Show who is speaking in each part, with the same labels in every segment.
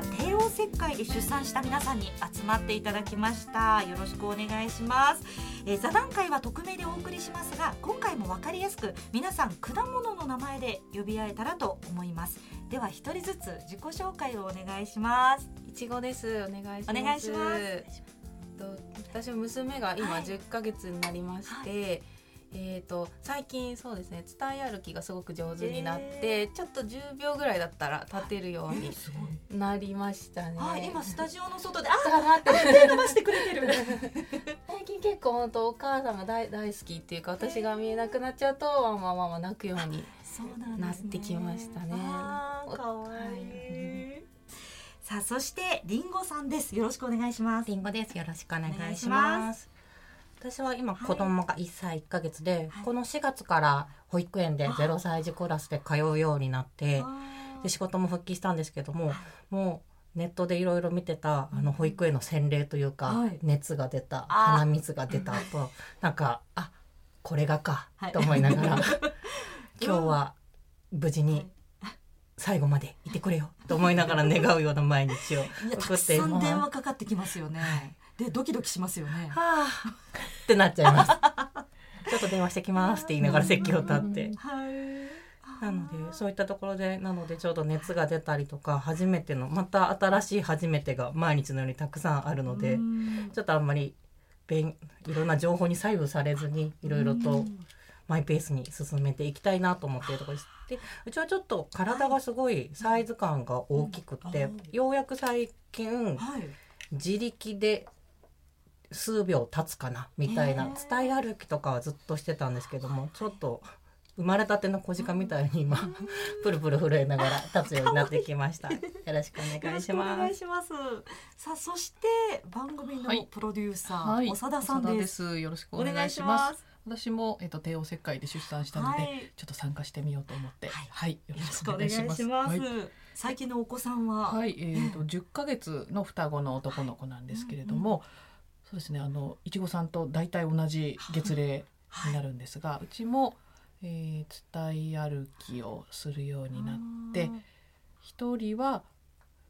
Speaker 1: は帝王切開で出産した皆さんに集まっていただきました。よろしくお願いします、えー、座談会は匿名でお送りしますが今回も分かりやすく皆さん果物の名前で呼び合えたらと思います。では一人ずつ自己紹介をお願いします。
Speaker 2: いちごです。お願いします。
Speaker 1: お願いします。
Speaker 2: と私は娘が今10ヶ月になりまして、はいえーと、最近そうですね伝え歩きがすごく上手になって、えー、ちょっと10秒ぐらいだったら立てるようになりましたね。
Speaker 1: はい、今スタジオの外で ああ手伸ばしてくれてる。
Speaker 2: 最近結構本当お母さんが大大好きっていうか私が見えなくなっちゃうとワンワンワンワン泣くようになってきましたね。
Speaker 1: かわいい。さあそしてりんごさんです。よろしくお願いします。
Speaker 3: りんごです。よろしくお願いします。私は今子供が1歳1ヶ月で、はい、この4月から保育園で0歳児クラスで通うようになってで仕事も復帰したんですけどももうネットでいろいろ見てたあの保育園の洗礼というか、はい、熱が出た鼻水が出たと なんかあこれがかと思いながら、今日は無事に最後までいてくれよと思いながら願うような毎日を
Speaker 1: 送っています。電話かかってきますよね。はいでドキドキしますよね。
Speaker 3: はあってなっちゃいます。ちょっと電話してきますって言いながら席を立って。なのでそういったところでなのでちょうど熱が出たりとか初めてのまた新しい初めてが毎日のようにたくさんあるのでちょっとあんまりいろんな情報に左右されずにいろいろとマイペースに進めていきたいなと思っているところです。でうちはちょっと体がすごいサイズ感が大きくて、ようやく最近、自力で数秒経つかなみたいな伝え歩きとかはずっとしてたんですけどもちょっと生まれたての小鹿みたいに今 プルプル震えながら立つようになってきました。よろしくお願いします。お願いします。
Speaker 1: さあそして番組のプロデューサー、はい、長田さんです。
Speaker 4: よろしくお願いします。私もえっ、ー、と帝王切開で出産したので、はい、ちょっと参加してみようと思って、はい、はい、よろしくお願いします。ます
Speaker 1: 最近のお子さんは、
Speaker 4: はい、えっ、ー、と10ヶ月の双子の男の子なんですけれども。うんうんそうですね。あのいちごさんと大体同じ月齢になるんですが、はい、うちも、えー、伝え歩きをするようになって一人は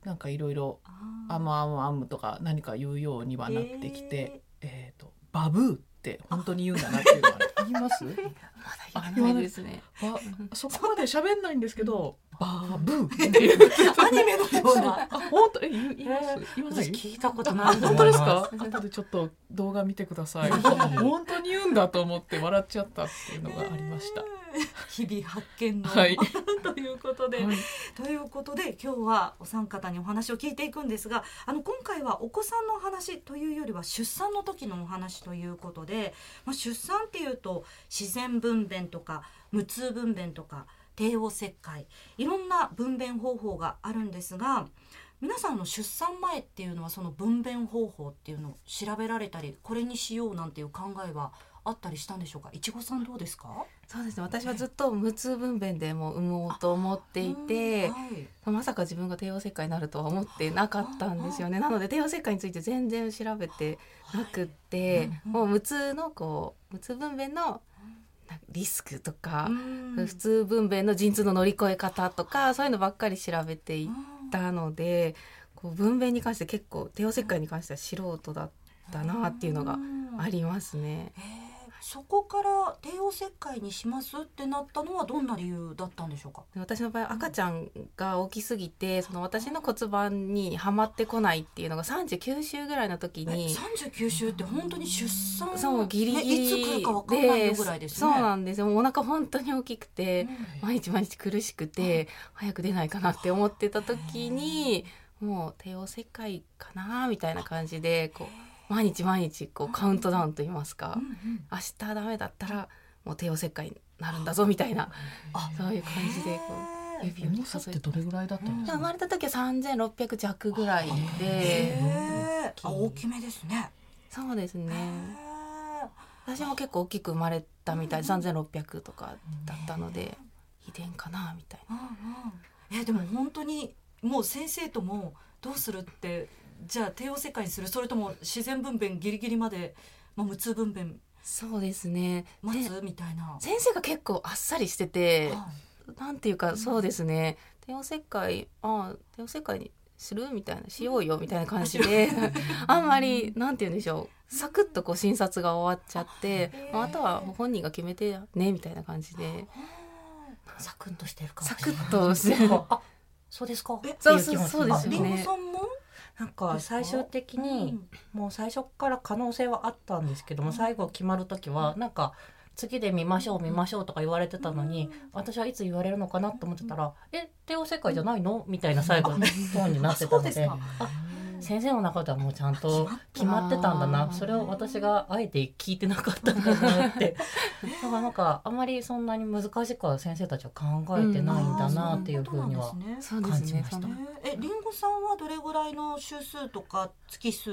Speaker 4: なんかいろいろ「あむあむあむ」とか何か言うようにはなってきて「えーと、バブー」って本当に言うんだなっていうのは 言います？ま
Speaker 2: だ言わないですね。
Speaker 4: そこまで喋んないんですけど、バブー。
Speaker 1: っていうアニメのような。
Speaker 4: 本当？え言います？言わない？
Speaker 3: 聞いたことない
Speaker 4: 本当ですか？後でちょっと動画見てください。本当に言うんだと思って笑っちゃったっていうのがありました。
Speaker 1: 日々発見の、はい、ということで、はい、ということで今日はお三方にお話を聞いていくんですがあの今回はお子さんの話というよりは出産の時のお話ということで、まあ、出産っていうと自然分娩とか無痛分娩とか帝王切開。いろんな分娩方法があるんですが皆さんの出産前っていうのはその分娩方法っていうのを調べられたりこれにしようなんていう考えはあったりしたんでしょうか？いちごさんどうですか？
Speaker 2: そうですね。私はずっと無痛分娩でも産もうと思っていて、はい、まさか自分が帝王切開になるとは思ってなかったんですよね。なので帝王切開について全然調べてなくって、もう無痛のこう無痛分娩のリスクとか普通分娩の陣痛の乗り越え方とかそういうのばっかり調べていったのでこう分娩に関して結構帝王切開に関しては素人だったなっていうのがありますね。
Speaker 1: そこから帝王切開にしますってなったのはどんな理由だったんでしょうか？
Speaker 2: 私の場合赤ちゃんが大きすぎてその私の骨盤にはまってこないっていうのが39週ぐらいの時に
Speaker 1: 39週って本当に出産？
Speaker 2: そうギリギリ、
Speaker 1: ね、いつ来るか分かんないぐらいです、
Speaker 2: ね、そうなんですよ。お腹本当に大きくて、うん、毎日毎日苦しくて、早く出ないかなって思ってた時にもう帝王切開かなみたいな感じでこう。毎日毎日こうカウントダウンと言いますか、うんうん、明日ダメだったらもう帝王切開になるんだぞみたいな。そういう感じでこ
Speaker 4: う指を数えてどれぐらいだったんですか？
Speaker 2: 生まれた時は3600弱ぐらいで。
Speaker 1: 大きめですね。
Speaker 2: そうですね。私も結構大きく生まれたみたいで3600とかだったので遺伝かなみたいな、
Speaker 1: うんうん、えでも本当にもう先生ともどうするってじゃあ帝王切開にする？それとも自然分娩ギリギリまで、まあ、無痛分娩
Speaker 2: そうですね。
Speaker 1: 待つ？みたいな。
Speaker 2: 先生が結構あっさりしてて、はい、なんていうかそうですね。帝王切開あ帝王切開にする？みたいな。しようよみたいな感じで あんまりなんて言うんでしょう。サクッとこう診察が終わっちゃってあとは本人が決めてねみたいな感じで。
Speaker 3: サクッとしてるか
Speaker 2: サクッとしてる。
Speaker 3: あそうですか。
Speaker 2: そうそうそうです
Speaker 1: よね
Speaker 3: なんか最終的にもう最初から可能性はあったんですけども最後決まる時はなんか次で見ましょう見ましょうとか言われてたのに、私はいつ言われるのかなと思ってたら「え帝王切開じゃないの?」みたいな最後のトーンになってたので。あ先生の中ではもうちゃんと決まってたんだな。それを私があえて聞いてなかったんだなって。だからなんかあまりそんなに難しくは先生たちは考えてないんだなっていうふうには感じました。
Speaker 1: えりんごさんはどれぐらいの週数とか月数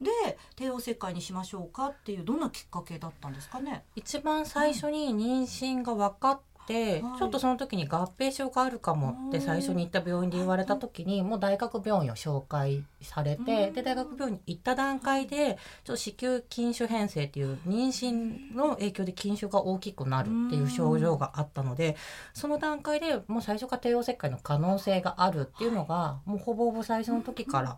Speaker 1: で帝王切開にしましょうかっていうどんなきっかけだったんですかね？
Speaker 3: 一番最初に妊娠が分かって、はい、ちょっとその時に合併症があるかもって最初に行った病院で言われた時にもう大学病院を紹介されてで大学病院に行った段階でちょっと子宮筋腫変性っていう妊娠の影響で筋腫が大きくなるっていう症状があったのでその段階でもう最初から帝王切開の可能性があるっていうのがもうほぼほぼ最初の時から。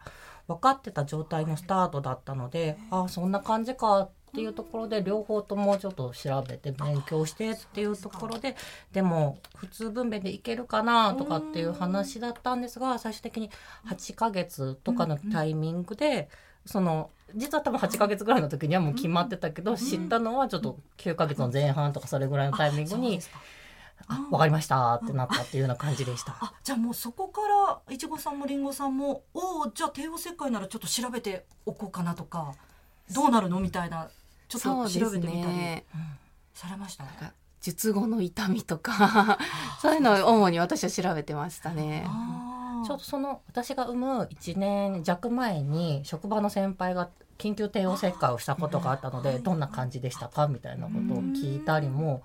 Speaker 3: 分かってた状態のスタートだったのでああそんな感じかっていうところで両方ともちょっと調べて勉強してっていうところででも普通分娩でいけるかなとかっていう話だったんですが最終的に8ヶ月とかのタイミングでその実は多分8ヶ月ぐらいの時にはもう決まってたけど知ったのはちょっと9ヶ月の前半とかそれぐらいのタイミングに。あ、わかりましたってなったっていうような感じでした。
Speaker 1: あ、じゃあもうそこからいちごさんもりんごさんも、おお、じゃあ帝王切開ならちょっと調べておこうかなとか、どうなるのみたいな、ちょっと調べてみたり、されました？
Speaker 2: 術後の痛みとかそういうのを主に私は調べてましたね。
Speaker 3: ちょうどその私が産む1年弱前に職場の先輩が緊急帝王切開をしたことがあったのでどんな感じでしたかみたいなことを聞いたりも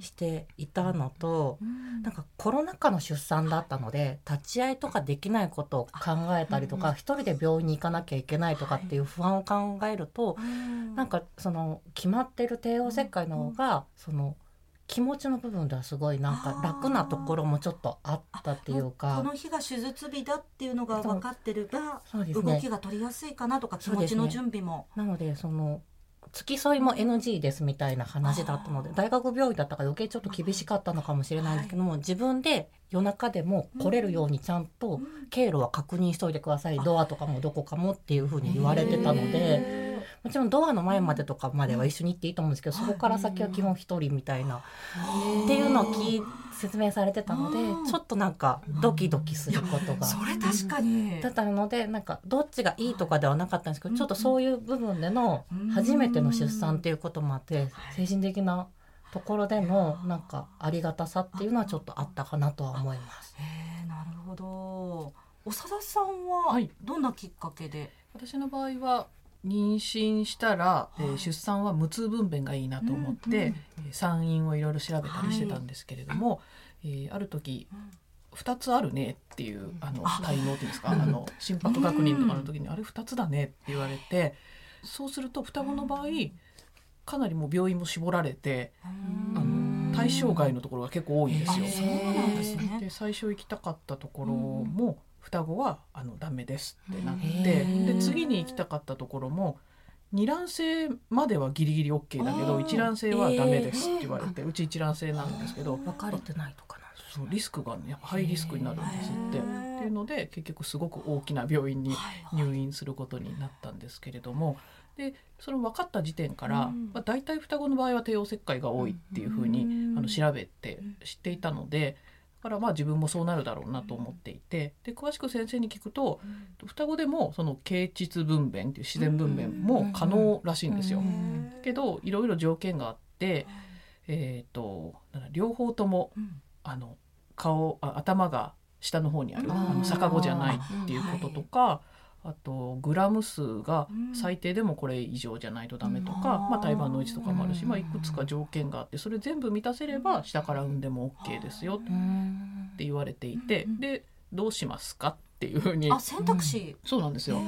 Speaker 3: していたのとなんかコロナ禍の出産だったので立ち会いとかできないことを考えたりとか一人で病院に行かなきゃいけないとかっていう不安を考えるとなんかその決まってる帝王切開の方がその。気持ちの部分ではすごいなんか楽なところもちょっとあったっていうか。
Speaker 1: この日が手術日だっていうのが分かってれば、ね、動きが取りやすいかなとか気持ちの準備も。
Speaker 3: ね、なのでその付き添いも NG ですみたいな話だったので大学病院だったから余計ちょっと厳しかったのかもしれないんですけども、はい、自分で夜中でも来れるようにちゃんと経路は確認しといてください、ドアとかもどこかもっていうふうに言われてたので。もちろんドアの前までとかまでは一緒に行っていいと思うんですけど、そこから先は基本一人みたいな、っていうのを聞説明されてたのでちょっとなんかドキドキすることが。
Speaker 1: それ確かに。
Speaker 3: だったのでなんかどっちがいいとかではなかったんですけど、ちょっとそういう部分での初めての出産っていうこともあって精神的なところでのなんかありがたさっていうのはちょっとあったかなとは思います。
Speaker 1: えー、なるほど。長田さんはどんなきっかけで、はい、
Speaker 4: 私の場合は妊娠したら、はい、えー、出産は無痛分娩がいいなと思って、うんうん、産院をいろいろ調べたりしてたんですけれども、はい、えー、ある時、2つあるねっていうあの滞納っていうんですか？あの心拍確認とかの時に、あれ2つだねって言われてそうすると双子の場合かなりもう病院も絞られてあの対象外のところが結構多いんですよ。で最初行きたかったところも双子はあのダメですってなってで次に行きたかったところも二卵性まではギリギリ OK だけど一卵性はダメですって言われて、うち一卵性なんですけど
Speaker 3: 分かれてないとか
Speaker 4: そうリスクがねハイリスクになるんですって。っていうので結局すごく大きな病院に入院することになったんですけれども。でその分かった時点から、まあ、大体双子の場合は帝王切開が多いっていうふうにあの調べて知っていたのでからまあ自分もそうなるだろうなと思っていてで詳しく先生に聞くと、うん、双子でもその経腟分娩っていう自然分娩も可能らしいんですよ。けどいろいろ条件があって、えーと、両方とも、あの顔あ頭が下の方にあるあの逆子じゃないっていうこととか。あとグラム数が最低でもこれ以上じゃないとダメとか、まあ、胎盤の位置とかもあるし、まあ、いくつか条件があってそれ全部満たせれば下から産んでも OK ですよって言われていてでどうしますかっていうふうに
Speaker 1: あ選択肢、
Speaker 4: そうなんですよ。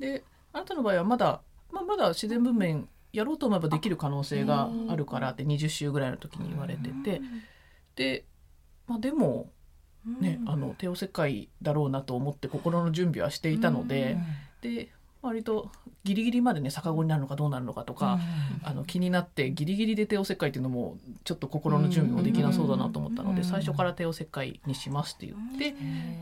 Speaker 4: であなたの場合はまだ、まあ、まだ自然分娩やろうと思えばできる可能性があるからって20週ぐらいの時に言われててで,、まあ、でもね、あの帝王切開だろうなと思って心の準備はしていたので、で割とギリギリまでね逆子になるのかどうなるのかとか、あの気になってギリギリで帝王切開っていうのもちょっと心の準備もできなそうだなと思ったので、最初から帝王切開にしますって言って、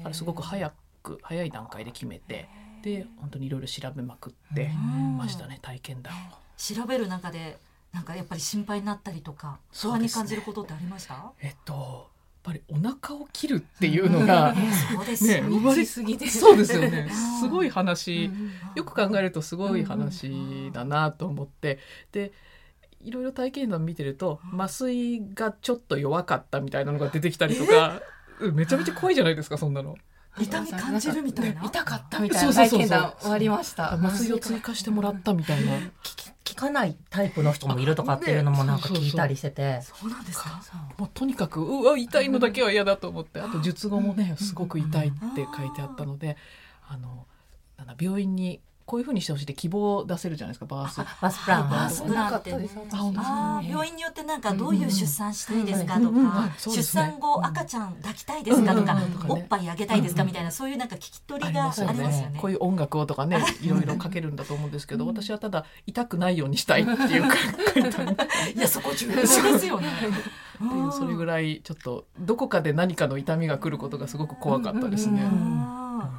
Speaker 4: あれすごく早く早い段階で決めてで本当にいろいろ調べまくってましたね、体験談を。
Speaker 1: 調べる中でなんかやっぱり心配になったりとか不安に感じることってありました、
Speaker 4: えっとぱりお腹を切るっていうのが、ね、
Speaker 1: 生
Speaker 4: まれすぎて。そうですよね。すごい話。よく考えるとすごい話だなと思って。でいろいろ体験談見てると麻酔がちょっと弱かったみたいなのが出てきたりとか。めちゃめちゃ怖いじゃないですかそんなの。
Speaker 1: 痛み感じるみたいな、
Speaker 2: 痛かったみたいな体験談ありました。
Speaker 4: 麻酔を追加してもらったみたいな。
Speaker 3: 聞かないタイプの人もいるとかっていうのもなんか聞いたりしてて、
Speaker 1: そうなんですか？
Speaker 4: もうとにかくうわ痛いのだけは嫌だと思ってあと術後もねすごく痛いって書いてあったのであのなんだ病院にこういうふうにしてほしいって希望を出せるじゃないですかバース。
Speaker 3: バースプラン
Speaker 1: バースプラン。って。あ病院によってなんかどういう出産したいですかとか、出産後赤ちゃん抱きたいですかとか、おっぱいあげたいですかみたいなそういうなんか聞き取りがありますよね。
Speaker 4: こういう音楽をとかねいろいろかけるんだと思うんですけど、私はただ痛くないようにしたいっていうか
Speaker 1: いやそこ重要ですよね。
Speaker 4: っていうそれぐらいちょっとどこかで何かの痛みが来ることがすごく怖かったですね。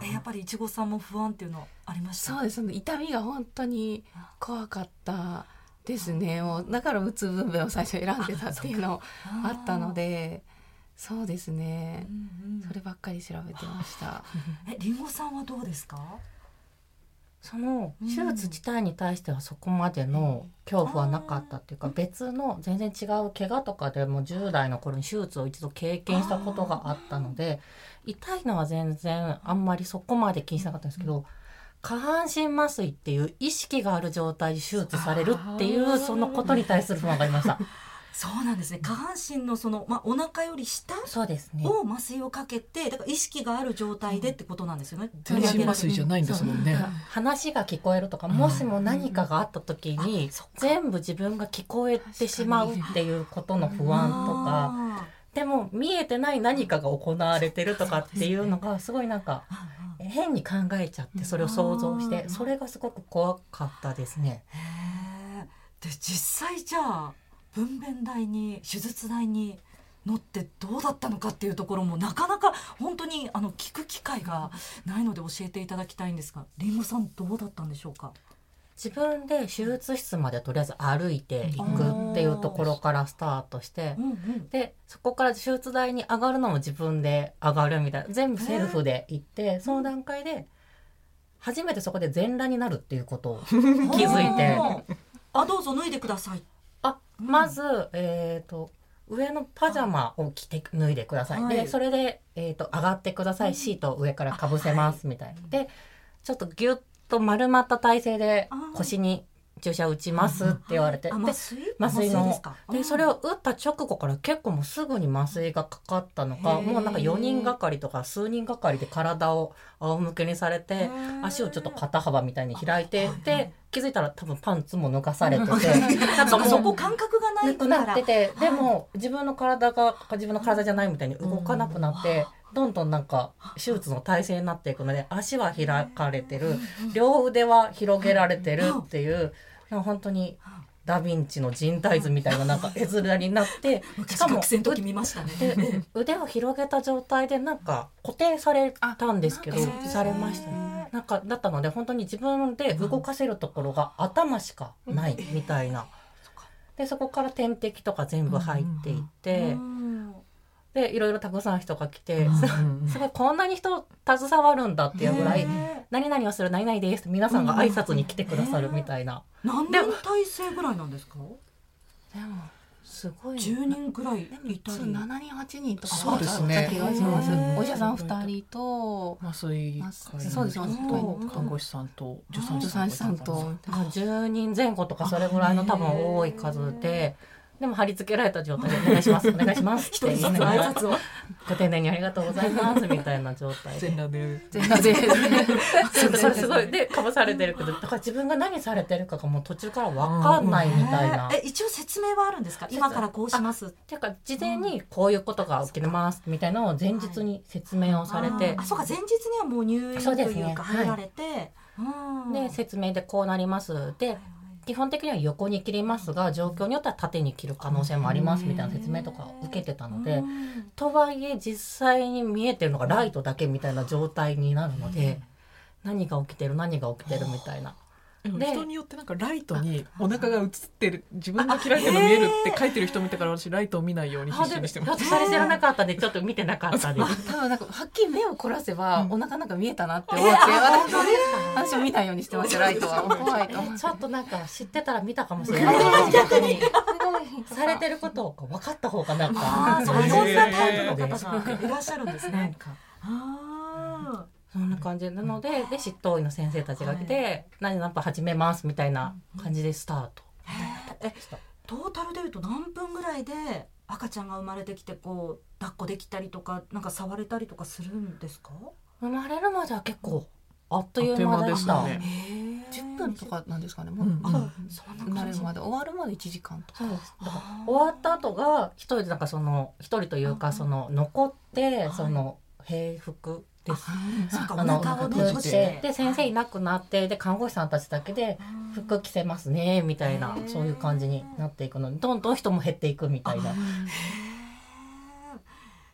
Speaker 1: えやっぱりいちごさんも不安っていうのありました？
Speaker 2: そうです。ね痛みが本当に怖かったですね。もうだからうつ分娩を最初選んでたっていうのあったのでそうですね、うんうん、そればっかり調べてました。
Speaker 1: えりんごさんはどうですか？
Speaker 3: その手術自体に対してはそこまでの恐怖はなかったっていうか別の全然違う怪我とかでも10代の頃に手術を一度経験したことがあったので痛いのは全然あんまりそこまで気にしなかったんですけど下半身麻酔っていう意識がある状態で手術されるっていうそのことに対する不安がありました。
Speaker 1: そうなんですね。下半身のそのまあお腹より下
Speaker 3: そうですね。
Speaker 1: を麻酔をかけて、だから意識がある状態でってことなんですよね。
Speaker 4: 全身麻酔じゃないんですもんね。
Speaker 3: 話が聞こえるとか、もしも何かがあった時に全部自分が聞こえてしまうっていうことの不安とか。でも見えてない何かが行われてるとかっていうのがすごいなんか変に考えちゃってそれを想像してそれがすごく怖かったですね。
Speaker 1: で実際じゃあ分娩台に手術台に乗ってどうだったのかっていうところもなかなか本当にあの聞く機会がないので教えていただきたいんですがりんごさんどうだったんでしょうか？
Speaker 3: 自分で手術室までとりあえず歩いていくっていうところからスタートして、うんうん、でそこから手術台に上がるのも自分で上がるみたいな全部セルフで行ってその段階で初めてそこで全裸になるっていうことを 気づいて。
Speaker 1: あどうぞ脱いでください。
Speaker 3: あまず、えっ、ー、と上のパジャマを着て脱いでください、はい、でそれで、えーと、上がってください。シートを上からかぶせますみたいな、でちょっとギュッと丸まった体勢で腰に注射打ちますって言われて、
Speaker 1: 麻酔
Speaker 3: 麻酔のでそれを打った直後から結構もうすぐに麻酔がかかったのかもうなんか4人がかりとか数人がかりで体を仰向けにされて足をちょっと肩幅みたいに開いてで気づいたら多分パンツも脱がされてて
Speaker 1: なんかそこ感覚がない
Speaker 3: くなっててでも自分の体が自分の体じゃないみたいに動かなくなって。どんどんなんか手術の体勢になっていくので足は開かれてる。両腕は広げられてるっていう本当にダ・ヴィンチの人体図みたいななんか絵面になって
Speaker 1: しかも
Speaker 3: 腕を広げた状態でなんか固定されたんですけどされましたね。なんかだったので本当に自分で動かせるところが頭しかないみたいな。でそこから点滴とか全部入っていって。でいろいろたくさん人が来て、すごいこんなに人携わるんだっていうぐらい「何々をする何々です」皆さんが挨拶に来てくださるみたいな。
Speaker 1: 何年体制ぐらいなんですか？
Speaker 3: でもすごい。
Speaker 1: 10人ぐらいいたり。
Speaker 2: 7人8人とか。
Speaker 4: そうですね。
Speaker 2: 気がします。お医者さん2人と
Speaker 4: 麻酔
Speaker 2: そうです
Speaker 4: 看護師さんと助産師
Speaker 2: さんと
Speaker 3: 10人前後とかそれぐらいの多分多い数で。でも貼り付けられた状態で「お願いします。お願いします」って 言いながら。ご丁寧にありがとうございますみたいな状態で。
Speaker 4: 全裸で。
Speaker 2: 全裸で。
Speaker 3: それすごいでかぶされてるけどだから自分が何されてるかがもう途中から分かんないみたいな。
Speaker 1: え一応説明はあるんですか？今からこうします
Speaker 3: て。いうか事前にこういうことが起きますみたいなのを前日に説明をされて、
Speaker 1: あそうか。前日にはもう入院というか入られて、
Speaker 3: で説明でこうなりますで基本的には横に切りますが状況によっては縦に切る可能性もありますみたいな説明とかを受けてたのでとはいえ実際に見えてるのがライトだけみたいな状態になるので何が起きてる何が起きてるみたいな。
Speaker 4: で人によってなんかライトにお腹が映ってる自分が切られてるの見えるって書いてる人見てから私ライトを見ないように必死にしてます。
Speaker 3: 私それ知らなかったでちょっと見てなかったで。
Speaker 2: 多分なんかはっきり目を凝らせば、お腹なんか見えたなって思って、私私も見ないようにしてました ライトは怖いと思
Speaker 3: ちょっとなんか知ってたら見たかもしれない。逆にされてることを分かった方がなんか。
Speaker 1: そういうタイプの方がいらっしゃるんですね。
Speaker 3: あそんな感じなので、で執刀医の先生たちが来て、何何分始めますみたいな感じでスタート。
Speaker 1: え、トータルでいうと何分ぐらいで赤ちゃんが生まれてきてこう抱っこできたりとかなんか触れたりとかするんですか？
Speaker 3: 生まれるまでは結構あっという間でした。
Speaker 4: ね、
Speaker 2: 10分とかなんですかね。もう、
Speaker 4: うん
Speaker 2: あそんな生まれるまで終わるまで1時間とか。
Speaker 3: そうです。だから終わった後が一人でなんかその一人というかその残ってその平服です。
Speaker 1: そうかお
Speaker 3: あの
Speaker 1: 腹をね
Speaker 3: 服
Speaker 1: 閉じ
Speaker 3: して
Speaker 1: て
Speaker 3: で先生いなくなってで看護師さんたちだけで服着せますねみたいなそういう感じになっていくのでどんどん人も減っていくみたいな。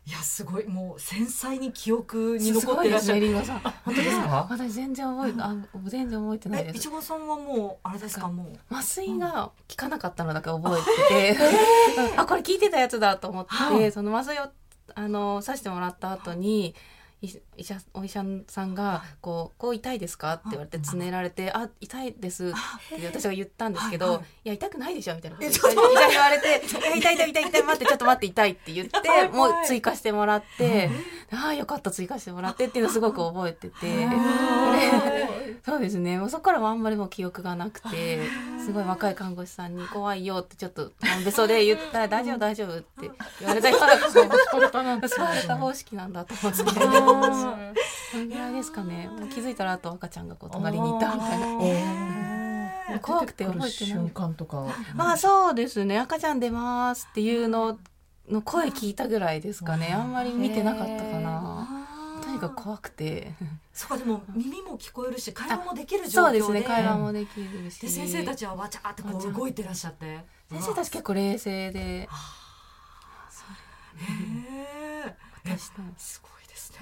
Speaker 1: いやすごいもう繊細に記憶に残ってらっしゃる。
Speaker 3: 本当ですか？
Speaker 2: 私全然覚えあ全然覚えてない
Speaker 1: えいち
Speaker 2: です。
Speaker 1: ごさんはもうあれですか？もう。
Speaker 2: 麻酔が効かなかったのだけ覚えてて、あ これ聞いてたやつだと思って、その麻酔をあの刺してもらった後に。い医者お医者さんがこう「こう痛いですか?」って言われてつねられて「あ痛いです」って私が言ったんですけど「いや痛くないでしょ」みたいなこと医者に言われて「いや痛い痛い痛い痛い待ってちょっと待って痛い」って言って もう追加してもらって「ああよかった追加してもらって」っていうのをすごく覚えてて。そうですね。もうそこからはあんまりもう記憶がなくて、すごい若い看護師さんに怖いよってちょっとべそで言ったら大丈夫大丈夫って言われたから、スパルタなんスパルタ方式なんだと思って。そのぐらいですかね。気づいたらあと赤ちゃんがこう隣にいたみたいな。怖くて覚えてない
Speaker 4: 瞬間とか。
Speaker 2: まあそうですね。赤ちゃん出ますっていうのの声聞いたぐらいですかね。あんまり見てなかったかな。とにかく怖くて。
Speaker 1: そうかでも耳も聞こえるし会話もできる状況で。
Speaker 2: そうですね。会話もできるし。
Speaker 1: で先生たちはわちゃってこう動いてらっしゃって。
Speaker 2: 先生たち結構冷静で。
Speaker 1: へえ。すごいですね。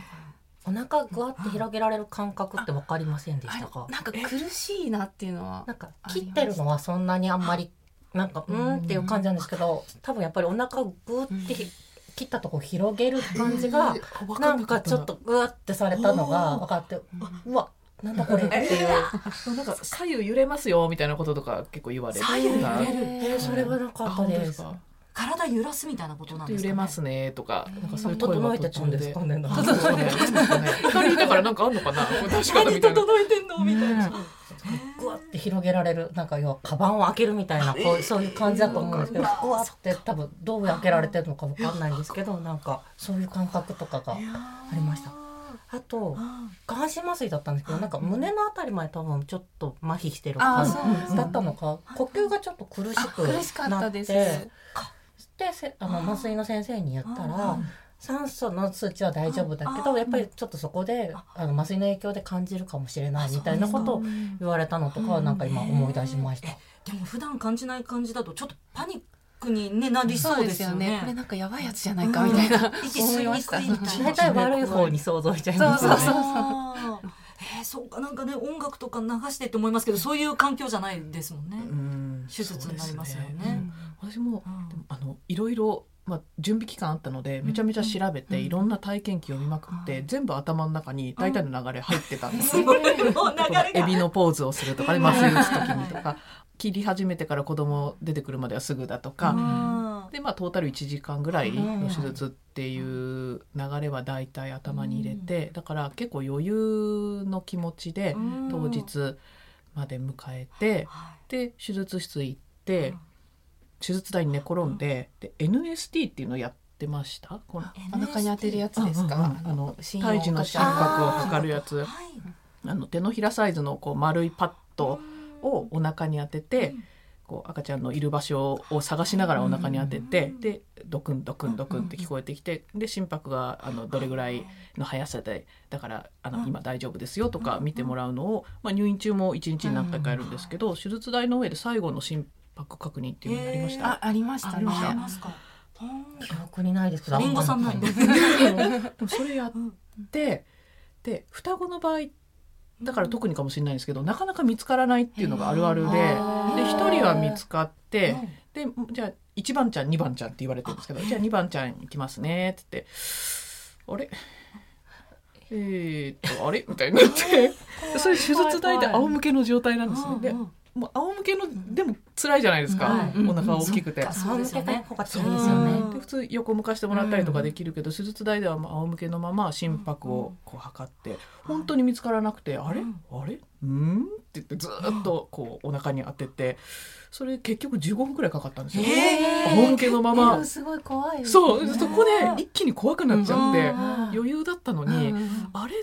Speaker 3: お腹ぐわって広げられる感覚って分かりませんでしたか？
Speaker 2: なんか苦しいなっていうのは
Speaker 3: なんか切ってるのはそんなにあんまりなんかうーんっていう感じなんですけど多分やっぱりお腹をグーって切ったとこ広げる感じがなんかちょっとグワってされたのが分かってうわなんだこれっていう
Speaker 4: なんか左右揺れますよみたいなこととか結構言われる。
Speaker 1: 左右揺れる
Speaker 3: えーそれはなかった
Speaker 4: 本当
Speaker 3: で
Speaker 4: です。
Speaker 1: 体揺らすみたいなことなんですか、ね。
Speaker 4: 揺れますねとか、なんかそういう
Speaker 3: 整えてたんですかね
Speaker 4: 整えてたんですかね。二人だからなんかあんのかな？こう出し方みたいな。
Speaker 1: 整えてんの？みたいな。
Speaker 3: って広げられるなんか要はカバンを開けるみたいなこうそういう感じだと思うんですけどぐわっ。て多分どう開けられてるのか分かんないんですけどなんかそういう感覚とかがありました。あと下半身麻酔だったんですけどなんか胸のあたりまで多分ちょっと麻痺してる感じだったのか呼吸がちょっと苦しくなってでせあの麻酔の先生に言ったら酸素の数値は大丈夫だけどやっぱりちょっとそこであの麻酔の影響で感じるかもしれないみたいなことを言われたのとかはなんか今思い出しました。
Speaker 1: でも普段感じない感じだとちょっとパニックに、ね、なりそうですよね。
Speaker 2: これなんかやばいやつじゃないかみたいな、
Speaker 1: 息吸いにくいみたいな。
Speaker 3: 大体悪い方に想像しちゃいますよね。
Speaker 2: そうそうそう
Speaker 1: えー、そうかなんかね音楽とか流してって思いますけどそういう環境じゃないですもんね。
Speaker 4: うん。
Speaker 1: 手術になりますよね。
Speaker 4: そうです私も
Speaker 1: うん。
Speaker 4: でもあのいろいろまあ、準備期間あったのでめちゃめちゃ調べて、
Speaker 1: うん。
Speaker 4: いろんな体験記を見まくって、全部頭の中に大体の流れ入ってたんです エビのポーズをするとかね麻酔打つ時にとか。切り始めてから子供出てくるまではすぐだとか、
Speaker 1: あ
Speaker 4: でまあトータル1時間ぐらいの手術っていう流れは大体頭に入れて、だから結構余裕の気持ちで
Speaker 1: うん。
Speaker 4: 当日まで迎えて、
Speaker 1: はい。
Speaker 4: で手術室行って、手術台に寝転んでで NST っていうのをやってました？この
Speaker 2: お腹に当てるやつですか、
Speaker 4: あの胎児の心拍を測るやつ。あの手のひらサイズのこう丸いパッドをお腹に当てて、こう赤ちゃんのいる場所を探しながらお腹に当てて、でドクンドクンドクンって聞こえてきてで心拍があのどれぐらいの速さでだからあの今大丈夫ですよとか見てもらうのを、まあ、入院中も1日に何回かやるんですけど、手術台の上で最後の心拍確認っていうのがありました？
Speaker 2: あありましたね。
Speaker 1: ありますか
Speaker 3: 記憶にないですけど
Speaker 1: リンゴさんなんで
Speaker 4: でもそれやってで双子の場合だから特にかもしれないんですけどなかなか見つからないっていうのがあるあるでで1人は見つかってでじゃあ1番ちゃん2番ちゃんって言われてるんですけどじゃあ2番ちゃん行きますねって言ってあれ？えー、っとあれ？みたいになって。それ手術台で仰向けの状態なんですね。でもう仰向けのでも辛いじゃないですか、お腹大きくて。
Speaker 3: そうですよね。他辛い
Speaker 4: ですよね。で普通横向かしてもらったりとかできるけど、手術台では仰向けのまま心拍をこう測って本当に見つからなくて、あれ？あれ？うん？って言ってずっとこうお腹に当ててそれ結局15分くらいかかったんですよ。仰向けのまま。
Speaker 2: すごい怖い。
Speaker 4: そう。そこで一気に怖くなっちゃって余裕だったのに、あれ？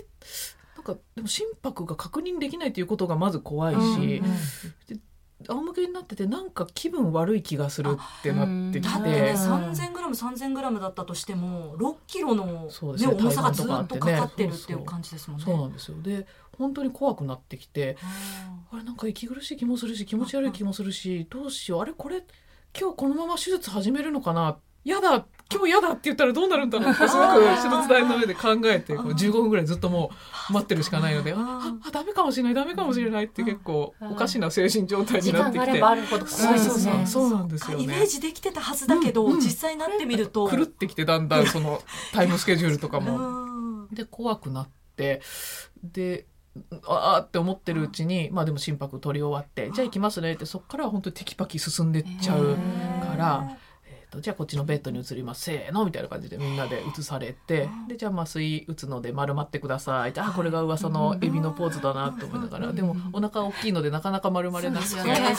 Speaker 4: かでも心拍が確認できないということがまず怖いし、仰向けになっててなんか気分悪い気がするってなってきて、
Speaker 1: 三千グラム三千グラムだったとしても六キロの、ね、重さがずっとかかってるっていう感じですもんね。
Speaker 4: そうなんですよ。で本当に怖くなってきて。あれなんか息苦しい気もするし気持ち悪い気もするしどうしよう。あれこれ今日このまま手術始めるのかな。やだ今日嫌だって言ったらどうなるんだろう。っ てすごく手術台の上で考えてこう15分ぐらいずっともう待ってるしかないのでああダメかもしれないダメかもしれないって結構おかしな精神状態になってきて。そうなんですよね
Speaker 1: イメー。ジできてたはずだけど、実際になってみると
Speaker 4: 狂ってきてだんだんそのタイムスケジュー。ルとかもで怖くなってでああって思ってるうちにまあでも心拍取り終わってじゃあ行きますねってそこから本当にテキパキ進んでっちゃうから。とじゃあこっちのベッドに移ります。せーの。みたいな感じでみんなで移されてでじゃあ麻酔打つので丸まってください。あこれが噂のエビのポーズだなと思いながら。でもお腹大きいのでなかなか丸まれなくて、ね、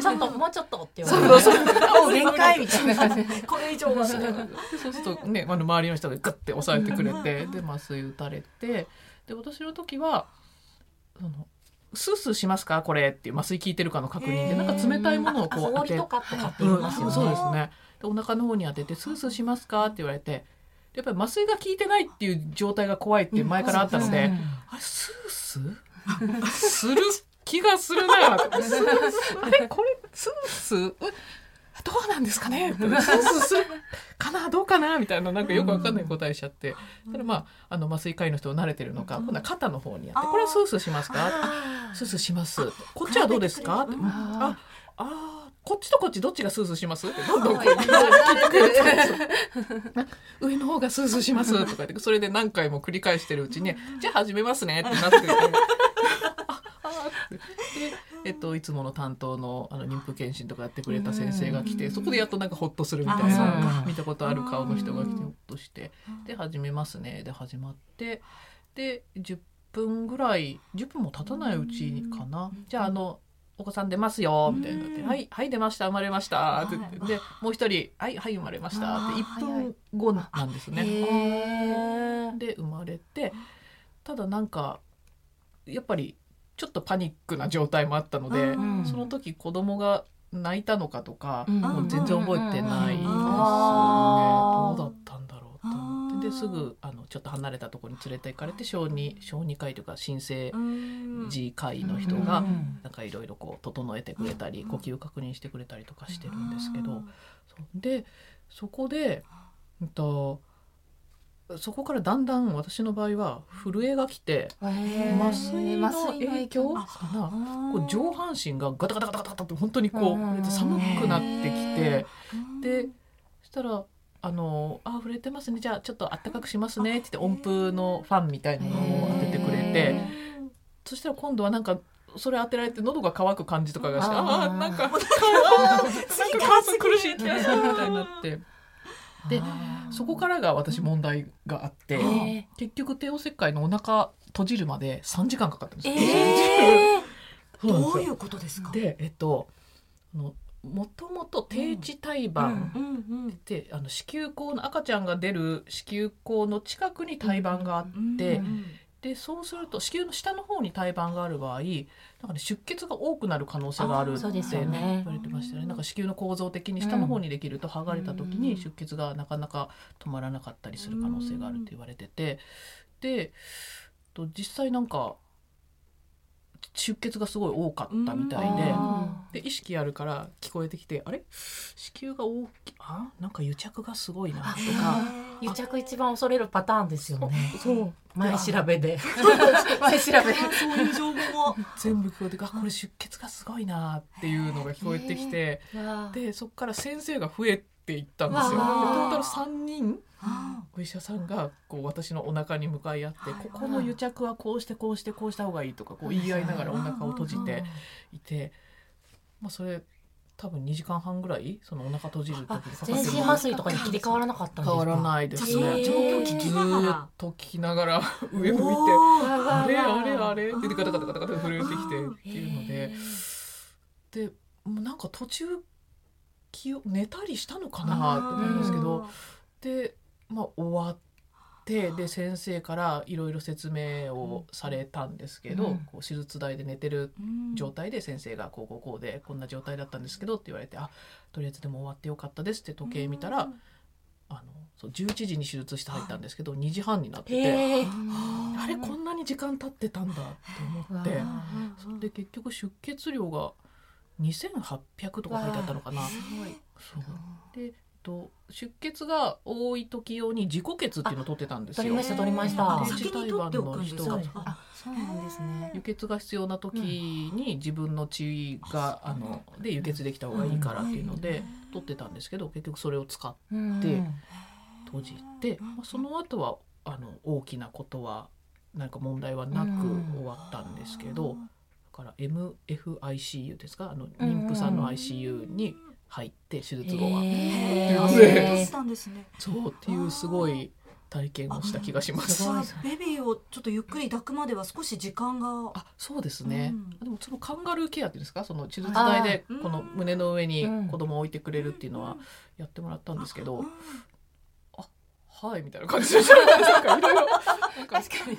Speaker 3: ちょっともうちょっとって
Speaker 4: 言われてそう
Speaker 2: そ う。限界みたいな。感じ
Speaker 1: これ以上は
Speaker 4: そう。するとねあの周りの人がグッて押さえてくれてで麻酔打たれて。で私の時はそのスースーしますか？これっていう麻酔効いてるかの確認でなんか冷たいものをこう当て、
Speaker 3: うん、
Speaker 4: そうですね。でお腹の方に当ててスースーしますか？って言われて。やっぱり麻酔が効いてないっていう状態が怖いって前からあったので、うん、あれスースー？する？気がするなあれこれスースー？どうなんですかね？かなどうかな？みたいななんかよくわかんない答えしちゃって、うん、ただまああの麻酔科医の人慣れてるのか、うん、今度は肩の方にやって「これはスースーしますか?」スースーします」こっちはどうですか?」って「ああこっちとこっちどっちがスースーします?」って。どんどんこう聞いてくれて。上の方がスースーします」とか言ってそれで何回も繰り返してるうちに「じゃあ始めますね」ってなって て。でえっと、いつもの担当のあの妊婦検診とかやってくれた先生が来てそこでやっとなんかほっとするみたいな見たことある顔の人が来てほっとしてで始めますね。で始まってで10分ぐらい10分も経たないうちかな。じゃああのお子さん出ますよみたいになって「はいはい出ました生まれました」って言ってでもう一人「はいはい生まれました」って1分後なんですね。で生まれてただなんかやっぱりちょっとパニックな状態もあったので、うん、その時子供が泣いたのかとか、うん、もう全然覚えてないですね、どうだったんだろうと思ってですぐあのちょっと離れたところに連れて行かれて小児小児科医というか新生児科医の人がなんかいろいろこう整えてくれたり呼吸確認してくれたりとかしてるんですけど。でそこで、うんとそこからだんだん私の場合は震えが来て麻酔の影響かな？こう上半身がガタガタガタガタって本当にこう寒くなってきてでそしたら「あのあ触れてますね。じゃあちょっとあったかくしますね」って言って音符のファンみたいなのを当ててくれてそしたら今度はなんかそれ当てられて喉が渇く感じとかがしてああなんか なんか苦しい気がするみたいになって。でそこからが私問題があって、えー、結局帝王切開のお腹閉じるまで3時間かかったんですよ。
Speaker 1: えー、どういうことですか？
Speaker 4: でえっとあのもともと低地胎盤で、あの子宮口の赤ちゃんが出る子宮口の近くに胎盤があって、でそうすると子宮の下の方に胎盤がある場合なんか、ね、出血が多くなる可能性があるって、ね、言われてましたね。なんか子宮の構造的に下の方にできると剥がれた時に出血がなかなか止まらなかったりする可能性があるって言われてて。で実際なんか出血がすごい多かったみたいでで意識あるから聞こえてきてあれ？子宮が大きあ？なんか癒着がすごいなとか。
Speaker 3: 癒着一番恐れるパターンですよね。そう。前調べで。
Speaker 2: 前調べ。
Speaker 1: そういう情報も。
Speaker 4: 全部聞こえてあこれ出血がすごいなっていうのが聞こえてきて。でそこから先生が増えていったんですよ。トータル3人お医者さんがこう私のお腹に向かい合って、ここの癒着はこうしてこうしてこうした方がいいとかこう言い合いながらお腹を閉じていて、まあ、それ多分2時間半ぐらいそのお腹閉じる時にか
Speaker 3: か全身麻酔とかに切り替わらなかったんです
Speaker 4: か？変わらないですね。状況聞きながらと聞きながら上向いてあれあ。れあれってガタガタガタガタ震えてきてっていうので。でもうなんか途中気を寝たりしたのかなと思うんですけどでまあ終わってで先生からいろいろ説明をされたんですけど、うん、こう手術台で寝てる状態で先生がこうこうこうでこんな状態だったんですけどって言われて「あとりあえずでも終わってよかったです」って時計見たら、うん、あのそう11時に手術室入ったんですけど2時半になっててあれこんなに時間経ってたんだと思ってで結局出血量が2800とか書いてあったのかな。そうでと出血が多い時用に自己血っていうのを取ってたんですよ。
Speaker 3: 取りました取りました。
Speaker 1: 先に取っておくんです
Speaker 2: そうなんですね。
Speaker 4: 輸血が必要な時に自分の血があので輸血できた方がいいからっていうので取ってたんですけど、結局それを使って閉じて、まあその後はあの大きなことはなんか問題はなく終わったんですけど。から MFICU ですか？あの妊婦さんの ICU に入って手術後は。
Speaker 1: えー、
Speaker 4: そうっていうすごい体験をした気がします。
Speaker 1: ベビーをちょっとゆっくり抱くまでは少し時間が。
Speaker 4: あ、そうですね。うん、でもそのカンガルーケアっていうんですか、その手術台でこの胸の上に子供を置いてくれるっていうのはやってもらったんですけど、あ、はいみたいな感じでなんかいろいろ。確か
Speaker 1: に。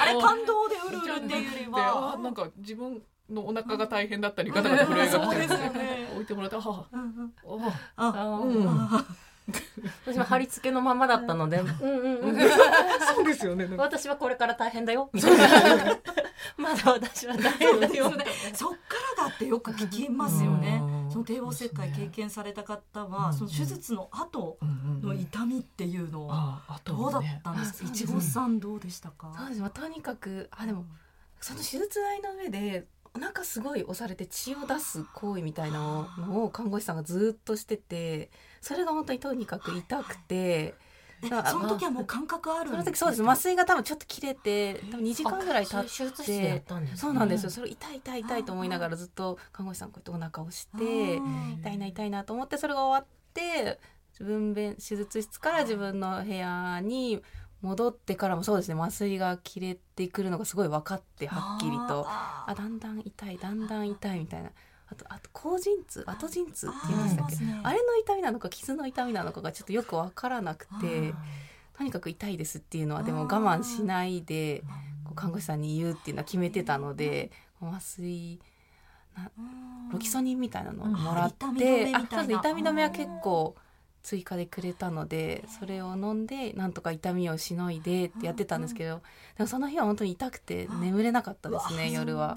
Speaker 1: あれ感動でうるうるっていうよりは、
Speaker 4: なんか自分のお腹が大変だったりガタガタ震えが来て、置いてもらって、ああ、あ、うん。
Speaker 3: 私は貼り付けのままだったので、うんうんうん。
Speaker 4: そうですよね。
Speaker 3: 私はこれから大変だよ。まだ私は大変だよ。
Speaker 1: そっからだってよく聞きますよね。その帝王切開経験された方は、その手術の後の痛みっていうのはどうだったんですか？いちごさんどうでしたか？
Speaker 2: そうですとにかくあでもその手術台の上でお腹すごい押されて血を出す行為みたいなのを看護師さんがずっとしててそれが本当にとにかく痛くて。
Speaker 1: その時はもう感覚ある
Speaker 2: その時そうです。麻酔が多分ちょっと切れて多分2時間ぐらい経ってそうなんですよ。それ痛い痛い痛いと思いながらずっと看護師さんこうやってお腹を押して痛いな痛いなと思ってそれが終わって分娩手術室から自分の部屋に戻ってからもそうですね。麻酔が切れてくるのがすごい分かってはっきりと。あだんだん痛いだんだん痛いみたいなあとあと後陣痛後陣痛って言いましたっけ？あ,、ね、あれの痛みなのか傷の痛みなのかがちょっとよく分からなくてとにかく痛いですっていうのはでも我慢しないでこう看護師さんに言うっていうのは決めてたので麻酔ロキソニンみたいなのをもらって、痛み止めは結構。追加でくれたのでそれを飲んでなんとか痛みをしのいでってやってたんですけどでもその日は本当に痛くて眠れなかったですね夜は。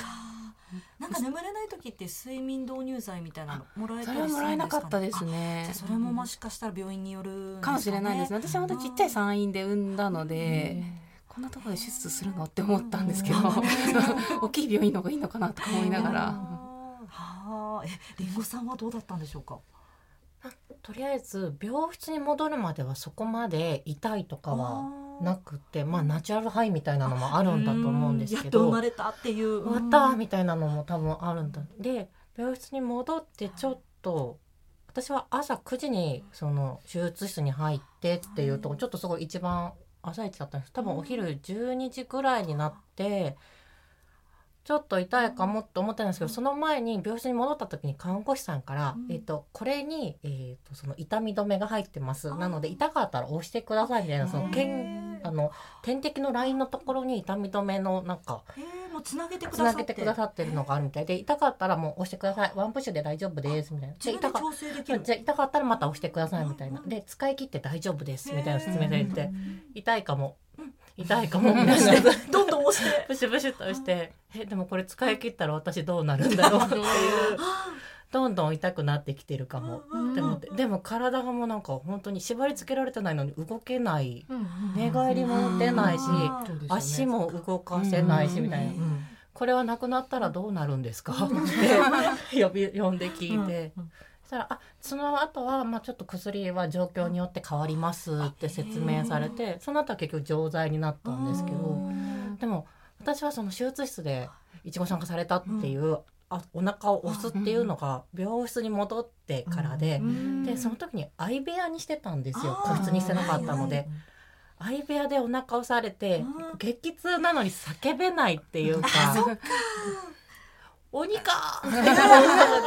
Speaker 1: なんか眠れない時って睡眠導入剤みたいなのもらえたり
Speaker 2: するんですか、ね、それもらえなかったですね。
Speaker 1: それももしかしたら病院による、
Speaker 2: かもしれないですね。私は本当ちっちゃい産院で産んだので。こんなところで手術するのって思ったんですけど 大きい病院の方がいいのかなとか思いながら。は
Speaker 1: あ、え、りんごさんはどうだったんでしょうか？
Speaker 3: とりあえず病室に戻るまではそこまで痛いとかはなくてまあナチュラルハイみたいなのもあるんだと思うんですけど
Speaker 1: 生まれたっていう。
Speaker 3: 終わったみたいなのも多分あるんだ。で病室に戻ってちょっと私は朝9時にその手術室に入ってっていうとこちょっとすごい一番朝一だったんです。多分お昼12時ぐらいになってちょっと痛いかもって思ったんですけど、その前に病室に戻った時に看護師さんから、
Speaker 1: うん。
Speaker 3: えっ、とこれにえっ、とその痛み止めが入ってます。なので痛かったら押してくださいみたいなそのけんあの点滴のラインのところに痛み止めのなんか
Speaker 1: へえもうつなげてく
Speaker 3: つ
Speaker 1: ださって。
Speaker 3: なげてくださってるのがあるみたい。で痛かったらもう押してください。ワンプッシュで大丈夫です。みたいな。
Speaker 1: 自分で
Speaker 3: で痛か
Speaker 1: 調整できる。
Speaker 3: じゃあ痛かったらまた押してください。みたいな。で使い切って大丈夫です。みたいな説明されて。痛いかも。痛いかも。みたいな。
Speaker 1: どんどん押して。
Speaker 3: ブシュブシュっと押して、えでもこれ使い切ったら私どうなるんだろうっていう どんどん痛くなってきてるかも。
Speaker 1: うん
Speaker 3: って思って。でも体がもうなんか本当に縛り付けられてないのに動けない。寝返りも出ないし
Speaker 1: あ
Speaker 3: 足も動かせないしみたいな。
Speaker 1: うん
Speaker 3: これはなくなったらどうなるんですか？って呼び呼んで聞いて。
Speaker 4: うん
Speaker 3: そしたら「あその後はまあちょっと薬は状況によって変わります」って説明されてその後は結局錠剤になったんですけど。でも私はその手術室でいちごさんがされたっていう、あお腹を押すっていうのが病室に戻ってからで、
Speaker 1: うん
Speaker 3: でその時に相部屋にしてたんですよ。個室にしてなかったので、
Speaker 1: はい
Speaker 3: 相部屋でお腹押されて、
Speaker 1: うん
Speaker 3: 激痛なのに叫べないっていうか 鬼かって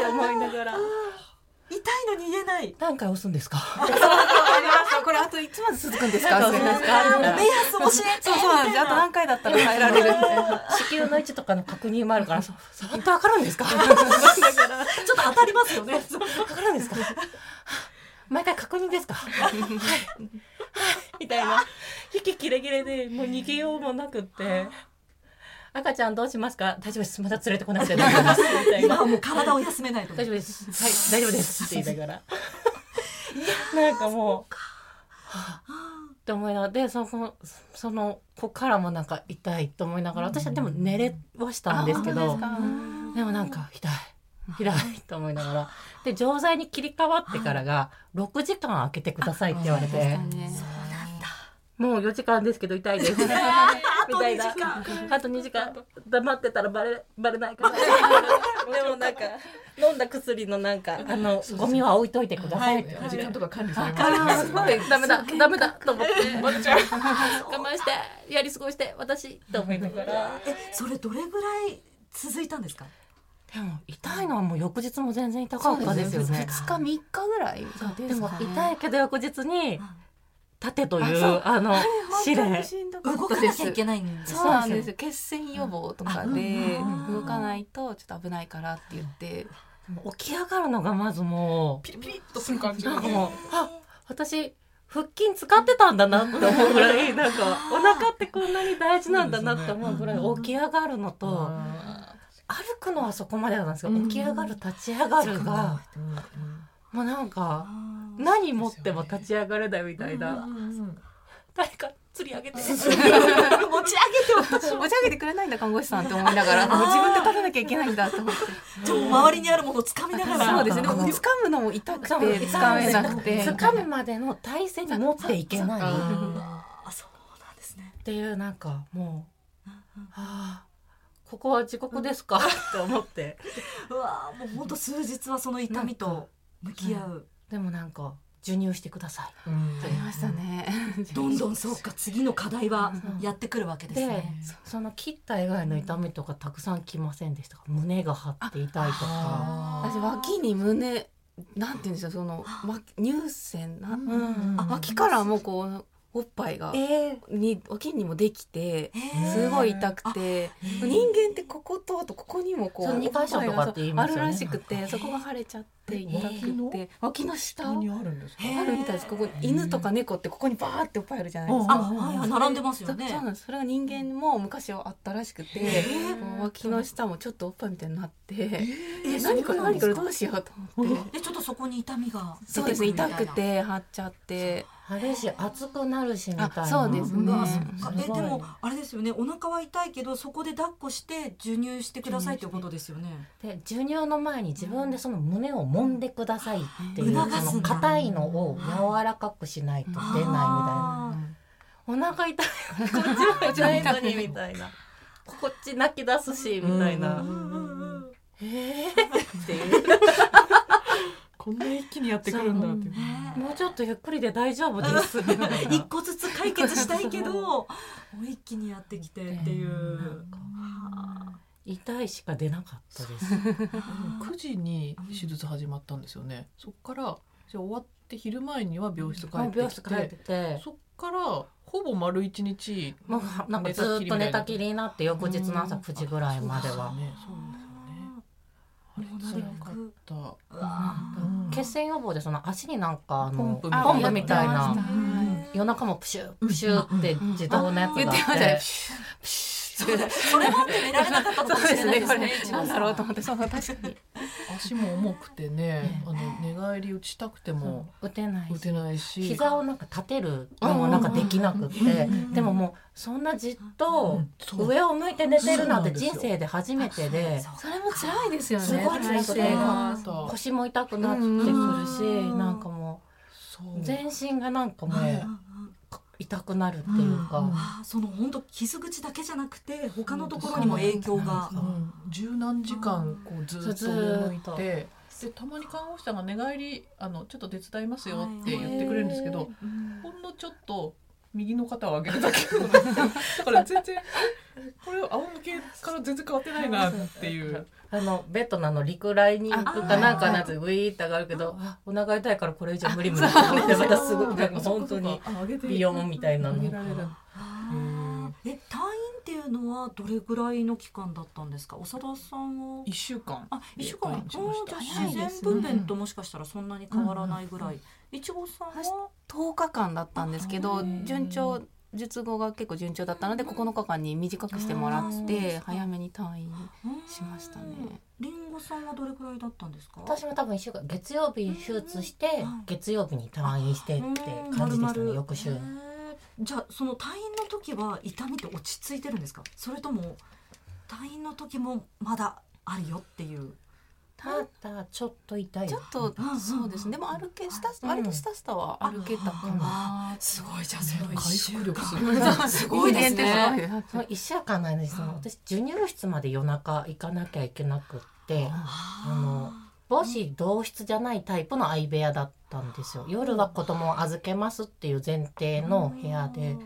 Speaker 3: 思いながら
Speaker 1: 痛いのに言えない。
Speaker 3: 何回押すんですか？
Speaker 2: ありました。これあといつまで続くんですか？
Speaker 1: 目安教えて。
Speaker 2: そうそうなんです。あと何回だったら耐えられる。みたいな。
Speaker 3: 子宮の位置とかの確認もあるからそう本当わかるんですか？
Speaker 1: ちょっと当たりますよね。
Speaker 3: わかるんですか？毎回確認ですか？はい。はい。みたいな。息切れ切れでもう逃げようもなくって赤ちゃんどうしますか？大丈夫です。また連れてこなくて大丈夫です。
Speaker 1: 今はもう体を休めないと
Speaker 3: 大丈夫です。はい大丈夫です。って言いながら。なんかもう。はあって思いながらでそのその子からもなんか痛いと思いながら。私はでも寝れはしたんですけど。でもなんか痛い痛いと思いながら。で錠剤に切り替わってからが6時間空けてくださいって言われて。
Speaker 1: そうなんだ。
Speaker 3: もう4時間ですけど痛いです み
Speaker 1: あと2
Speaker 3: たいな
Speaker 1: 時間。
Speaker 3: あと2時間。黙ってたらバレバレないから。でもなんか飲んだ薬のなんかあのゴミは置いといてくださいって。
Speaker 4: 時間とか管理され
Speaker 3: あ
Speaker 4: ます
Speaker 3: ダメだ。ダメだ。と思って。
Speaker 4: バレちゃう。
Speaker 3: 我慢してやり過ごして私と思いながら。
Speaker 1: えそれどれぐらい続いたんですか？
Speaker 3: でも痛いのはもう翌日も全然痛かったですよね。
Speaker 2: 二日三日ぐらい
Speaker 3: でも痛いけど翌日に立てという
Speaker 2: あ
Speaker 3: の指
Speaker 2: 本当に
Speaker 3: 令
Speaker 2: しんどか
Speaker 1: 動かなきゃいけないんです。
Speaker 2: そうなんですよ。血栓予防とかで
Speaker 1: あ
Speaker 2: 動かないとちょっと危ないからって言って。
Speaker 3: 起き上がるのがまずも
Speaker 4: ピリピリっとする感じ
Speaker 3: うなんかもうあ私腹筋使ってたんだなって思うぐらい なんかお腹ってこんなに大事なんだなって思うぐらい起き上がるのと歩くのはそこまでなんですけど起き上がる立ち上がるがもうなんか何持っても立ち上がれないみたいな。誰か釣り上げて。
Speaker 1: 持ち上げて私
Speaker 2: 持ち上げてくれないんだ看護師さんって思いながら。もう自分で立てなきゃいけないんだと思って。
Speaker 1: 周りにあるものを掴みながら。
Speaker 2: そうですね。掴むのも痛くて掴めなくて。
Speaker 3: 掴むまでの体勢に持っていけない。
Speaker 2: あ
Speaker 1: あそうなんですね。
Speaker 3: っていうなんかもう、はあここは地獄ですか？って思って。
Speaker 1: うわーもう本当数日はその痛みと向き合う。
Speaker 3: でもなんか授乳してください。
Speaker 2: ありましたね。
Speaker 1: どんどんそうか次の課題は
Speaker 3: うん。
Speaker 1: やってくるわけです
Speaker 3: で
Speaker 1: ね
Speaker 3: そその切った以外の痛みとかたくさんきませんでしたか？胸が張って痛いとか。
Speaker 2: 私脇に胸なんて言うんですよその脇乳腺な、
Speaker 3: うん。
Speaker 2: あ脇からもこうおっぱいが
Speaker 3: え
Speaker 2: に脇にもできてすごい痛くて人間ってこことあとここにもこう
Speaker 3: そう二箇所とかって言いますよね。
Speaker 2: あるらしくてそこが腫れちゃって痛くて。脇の下？
Speaker 4: 下にあるんですか？
Speaker 1: へー
Speaker 2: あるみたいです。ここ犬とか猫ってここにバーっておっぱいあるじゃないですか。
Speaker 1: あはいはい並んでますよね。
Speaker 2: そうそうなんです。それが人間も昔はあったらしくて脇の下もちょっとおっぱいみたいになってえ何これ何これどうしようと思って。
Speaker 1: でちょっとそこに痛みが
Speaker 2: そうですね痛
Speaker 1: 出てくるみたいな。
Speaker 2: くて張っちゃって
Speaker 3: あれし熱くなるしみたいな。
Speaker 2: あそうですね。
Speaker 1: えでもあれですよね。お腹は痛いけどそこで抱っこして授乳してくださいっていうことですよね。
Speaker 3: で授乳の前に自分でその胸を揉んでくださいっていう
Speaker 1: 促すん
Speaker 3: の硬いのを柔らかくしないと出ないみたいな。
Speaker 1: あ
Speaker 3: お腹痛いこっちは痛いのにみたいな。こっち泣き出すしみたいな。
Speaker 1: ーうん。うんうん
Speaker 3: えー？っていう
Speaker 4: こんな一気にやってくるんだって
Speaker 3: もうちょっとゆっくりで大丈夫です
Speaker 1: 一個ずつ解決したいけどもう一気にやってきてっていう
Speaker 3: 痛いしか出なかったです。
Speaker 4: 9時に手術始まったんですよね。そっからじゃ終わって昼前には病室帰ってきて、てそっからほぼ丸一日
Speaker 3: もうなんかずっと寝たきりになって翌日の朝9時ぐらいまでは。
Speaker 4: そうですよね。辛かった。
Speaker 3: 血栓予防でその足になんかあのポンプみたいな。夜中もプシュプシュって自動のやつがあって。
Speaker 1: それなんで寝られなかったかもしれないですね。
Speaker 2: なんだろうと思って、そう確かに。
Speaker 4: 足も重くてね、あの寝返り打ちたくても
Speaker 3: 打てない
Speaker 4: 打てないし、
Speaker 3: 膝をなんか立てるのもなんかできなくて、でももうそんなじっと上を向いて寝てるなんて人生で初めてで、
Speaker 2: それも辛いですよね。
Speaker 3: すごい辛くて、腰も痛くなってくるし、なんかもう全身がなんかもう。痛くなるっていうか、うん。うん、
Speaker 1: その本当傷口だけじゃなくて他のところにも影響が、
Speaker 4: 十何時間こうずっと向いて。でたまに看護師さんが寝返りあのちょっと手伝いますよって言ってくれるんですけど、ほんのちょっと右の肩を上げるだけだから全然これ仰向けから全然変わってないなっていう
Speaker 3: あのベッドのあのリクライニングかなんかのやつウィーって上がるけどあお腹痛いからこれ以上無理無理。ってまたすごいなんか本当にビヨンみたいなの。
Speaker 1: え退院っていうのはどれぐらいの期間だったんですか？長田さんは
Speaker 4: 一週間
Speaker 1: あ一週間。じゃ自然分娩ともしかしたらそんなに変わらないぐらい、いちごさんは
Speaker 2: ？10日間だったんですけど順調術後が結構順調だったので9日間に短くしてもらって早めに退院しましたね。
Speaker 1: りん。ごさんはどれくらいだったんですか？
Speaker 3: 私も多分一週間月曜日に手術して月曜日に退院してって感じでしたね翌週。
Speaker 1: じゃあその退院の時は痛みって落ち着いてるんですか？それとも退院の時もまだあるよっていう
Speaker 3: ただちょっと痛い
Speaker 2: ちょっと、そうですね。でも歩けスタ割とスタスタは歩けたかな、
Speaker 1: すごいじゃあその
Speaker 4: 回復力
Speaker 1: すごいですね。
Speaker 3: その一週間ないです私授乳室まで夜中行かなきゃいけなくってあの母子同室じゃないタイプの相部屋だったんですよ。夜は子供を預けますっていう前提の部屋で。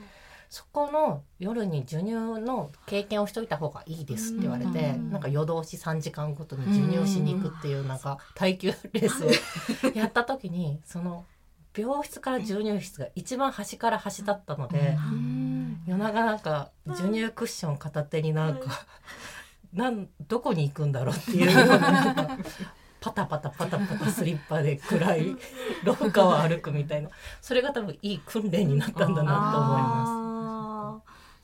Speaker 3: そこの夜に授乳の経験をしといた方がいいですって言われて、うん、なんか夜通し3時間ごとに授乳しに行くっていうなんか耐久レースを やった時にその病室から授乳室が一番端から端だったので、うん、夜中なんか授乳クッション片手になんか、なんどこに行くんだろうっていうパタパタパタパタスリッパで暗い廊下を歩くみたいなそれが多分いい訓練になったんだなと思います。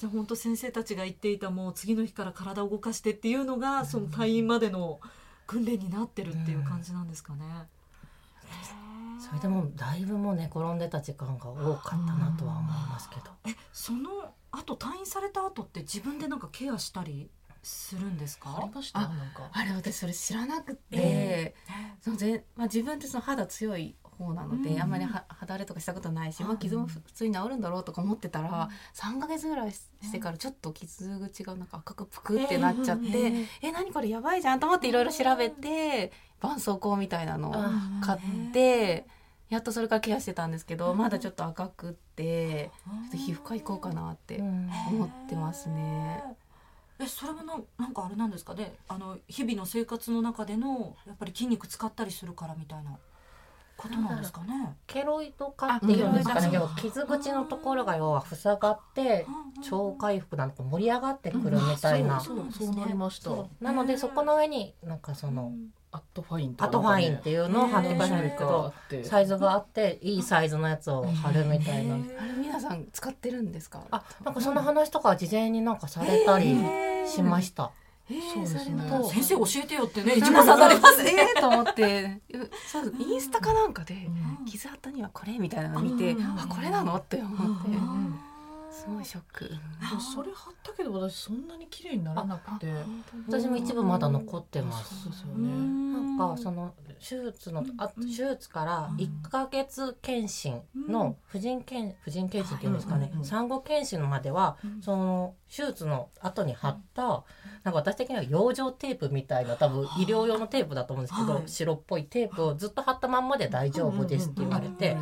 Speaker 1: じゃあ本当先生たちが言っていたもう次の日から体を動かしてっていうのがその退院までの訓練になってるっていう感じなんですかね。
Speaker 3: それでもだいぶもう寝転んでた時間が多かったなとは思いますけど。
Speaker 1: えその後退院された後って自分でなんかケアしたりするんですか？
Speaker 2: ありました？ああれ私それ知らなくて、えー、そのぜまあ自分ってその肌強い方なので、うん、あんまり肌荒れとかしたことないし、まあ、傷も普通に治るんだろうとか思ってたら、うん、3か月ぐらいしてからちょっと傷口がなんか赤くぷくってなっちゃって、えー、え何これやばいじゃんと思っていろいろ調べて絆創膏みたいなのを買って。やっとそれからケアしてたんですけど、まだちょっと赤くってちょっと皮膚科行こうかなって思ってますね。
Speaker 1: えそれはななんかあれなんですかね？あの日々の生活の中でのやっぱり筋肉使ったりするからみたいなことなんですかね。
Speaker 3: ケロイド化っていうんですかね。要は傷口のところが要は塞がって超回復なんか盛り上がってくるみたいな。
Speaker 4: そうそうなりました。
Speaker 3: なのでそこの上になんかその。
Speaker 4: アットファイン
Speaker 3: アットファインっていうのを貼ってくださるけどサイズがあっていいサイズのやつを貼るみたいな。
Speaker 2: あれ皆さん使ってるんですか？
Speaker 3: あなんかその話とか事前になんかされたりしました。
Speaker 1: そうですね。先生教えてよってね、一番刺されます。
Speaker 2: ええと思って、そうインスタかなんかで傷跡にはこれみたいなの見て、あこれなのって思って。すごいショック。
Speaker 4: それ貼ったけど私そんなに綺麗にならなくて、
Speaker 3: 私も一部まだ残ってます。そうですよね。なんかその手術のあ手術から一ヶ月検診の婦人検婦人検診っていうんですかね、産後検診まではその手術の後に貼ったなんか私的には養生テープみたいな多分医療用のテープだと思うんですけど、白っぽいテープをずっと貼ったまんまで大丈夫ですって言われて、